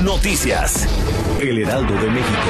Noticias. El Heraldo de México.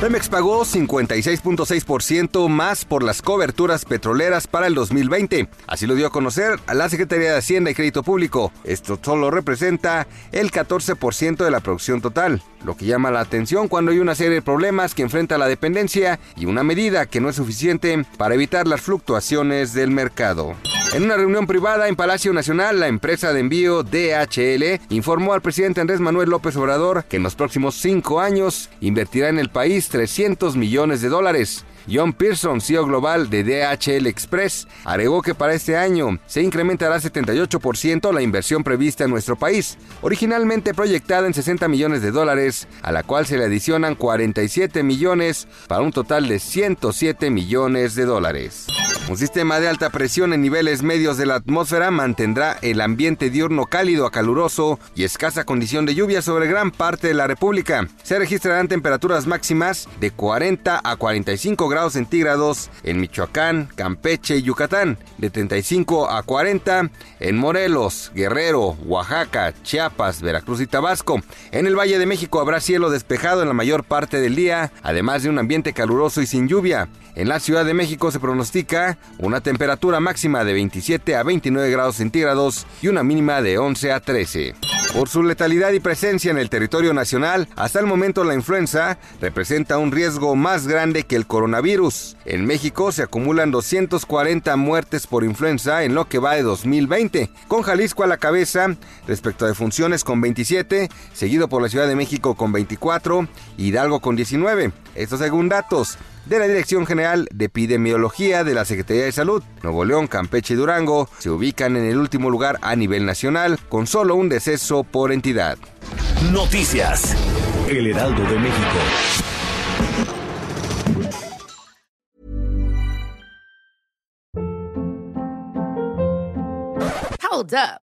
Pemex pagó 56.6% más por las coberturas petroleras para el 2020. Así lo dio a conocer a la Secretaría de Hacienda y Crédito Público. Esto solo representa el 14% de la producción total, lo que llama la atención cuando hay una serie de problemas que enfrenta la dependencia y una medida que no es suficiente para evitar las fluctuaciones del mercado. En una reunión privada en Palacio Nacional, la empresa de envío DHL informó al presidente Andrés Manuel López Obrador que en los próximos cinco años invertirá en el país 300 millones de dólares. John Pearson, CEO global de DHL Express, agregó que para este año se incrementará 78% la inversión prevista en nuestro país, originalmente proyectada en 60 millones de dólares, a la cual se le adicionan 47 millones para un total de 107 millones de dólares. Un sistema de alta presión en niveles medios de la atmósfera mantendrá el ambiente diurno cálido a caluroso y escasa condición de lluvia sobre gran parte de la República. Se registrarán temperaturas máximas de 40 a 45 grados centígrados en Michoacán, Campeche y Yucatán, de 35 a 40 en Morelos, Guerrero, Oaxaca, Chiapas, Veracruz y Tabasco. En el Valle de México habrá cielo despejado en la mayor parte del día, además de un ambiente caluroso y sin lluvia. En la Ciudad de México se pronostica una temperatura máxima de 27 a 29 grados centígrados y una mínima de 11 a 13. Por su letalidad y presencia en el territorio nacional, hasta el momento la influenza representa un riesgo más grande que el coronavirus. En México se acumulan 240 muertes por influenza en lo que va de 2020, con Jalisco a la cabeza respecto a defunciones con 27, seguido por la Ciudad de México con 24 y Hidalgo con 19. Estos según datos de la Dirección General de Epidemiología de la Secretaría de Salud. Nuevo León, Campeche y Durango se ubican en el último lugar a nivel nacional, con solo un deceso por entidad. Noticias. El Heraldo de México. Hold up.